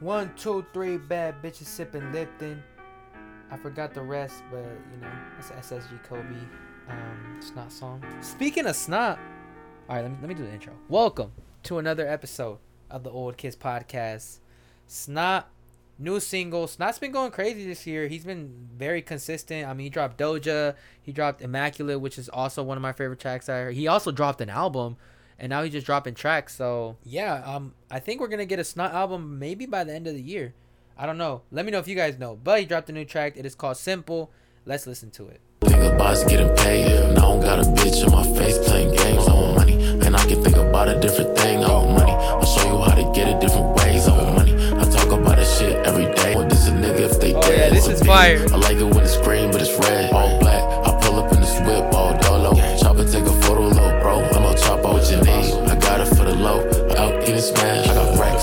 One, two, three, bad bitches sipping Lipton. I forgot the rest, but you know, it's SSG Kobe um, $NOT song. Speaking of $NOT, all right, let me, let me do the intro. Welcome to another episode of the Old Kids Podcast. $NOT, new single. $NOT's been going crazy this year. He's been very consistent. I mean, he dropped Doja, he dropped Immaculate, which is also one of my favorite tracks I heard. He also dropped an album and now he's just dropping tracks. So yeah, um, I think we're gonna get a $NOT album maybe by the end of the year. I don't know. Let me know if you guys know. But he dropped a new track. It is called Simple. Let's listen to it. Think about getting paid. And I don't got a bitch in my face playing games. I want money. And I can think about a different thing. I want money. I'll show you how to get it different ways. I want money. I talk about that shit every day. Well, this a nigga if they Oh, dead. yeah, this is fire. I like it when it's green,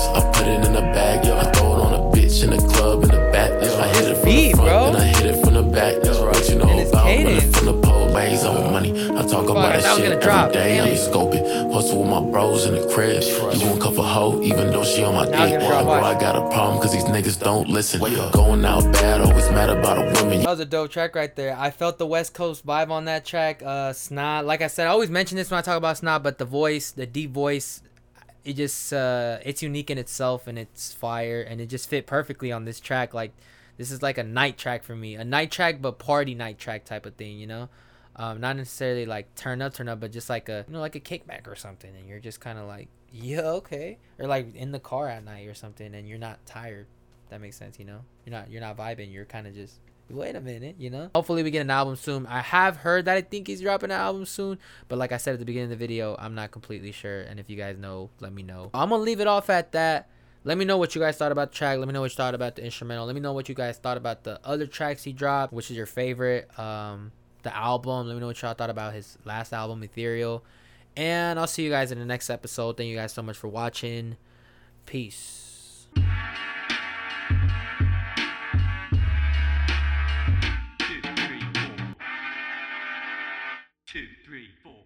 I. I put it in the bag. I throw it on a bitch in the club in the back. I hit it from beat, the front, bro. and I hit it from the back. What you know about running from the pole, ways on money. I talk Fuck, about that that was shit gonna drop. every day. I be Damn. scoping. Hustle with my bros in the crib. You won't cuff a hoe, even though she on my Now dick. gonna. Bro, I got a problem cause these niggas don't listen. Going out bad, always mad about a woman. That was a dope track right there. I felt the West Coast vibe on that track. Uh, $NOT, like I said, I always mention this when I talk about $NOT, but the voice, the deep voice, it just uh, it's unique in itself and it's fire and it just fit perfectly on this track. Like this is like a night track for me, a night track but party night track type of thing, you know. Um, not necessarily like turn up, turn up, but just like a you know like a kickback or something, and you're just kind of like yeah okay, or like in the car at night or something, and you're not tired. That makes sense, you know. You're not you're not vibing. You're kind of just wait a minute, you know. Hopefully we get an album soon. I have heard that I think he's dropping an album soon, but like I said at the beginning of the video, I'm not completely sure. And if you guys know, let me know. I'm gonna leave it off at that. Let me know what you guys thought about the track. Let me know what you thought about the instrumental. Let me know what you guys thought about the other tracks he dropped, which is your favorite. Um, the album. Let me know what y'all thought about his last album, Ethereal. And I'll see you guys in the next episode. Thank you guys so much for watching. Peace. two, three, four.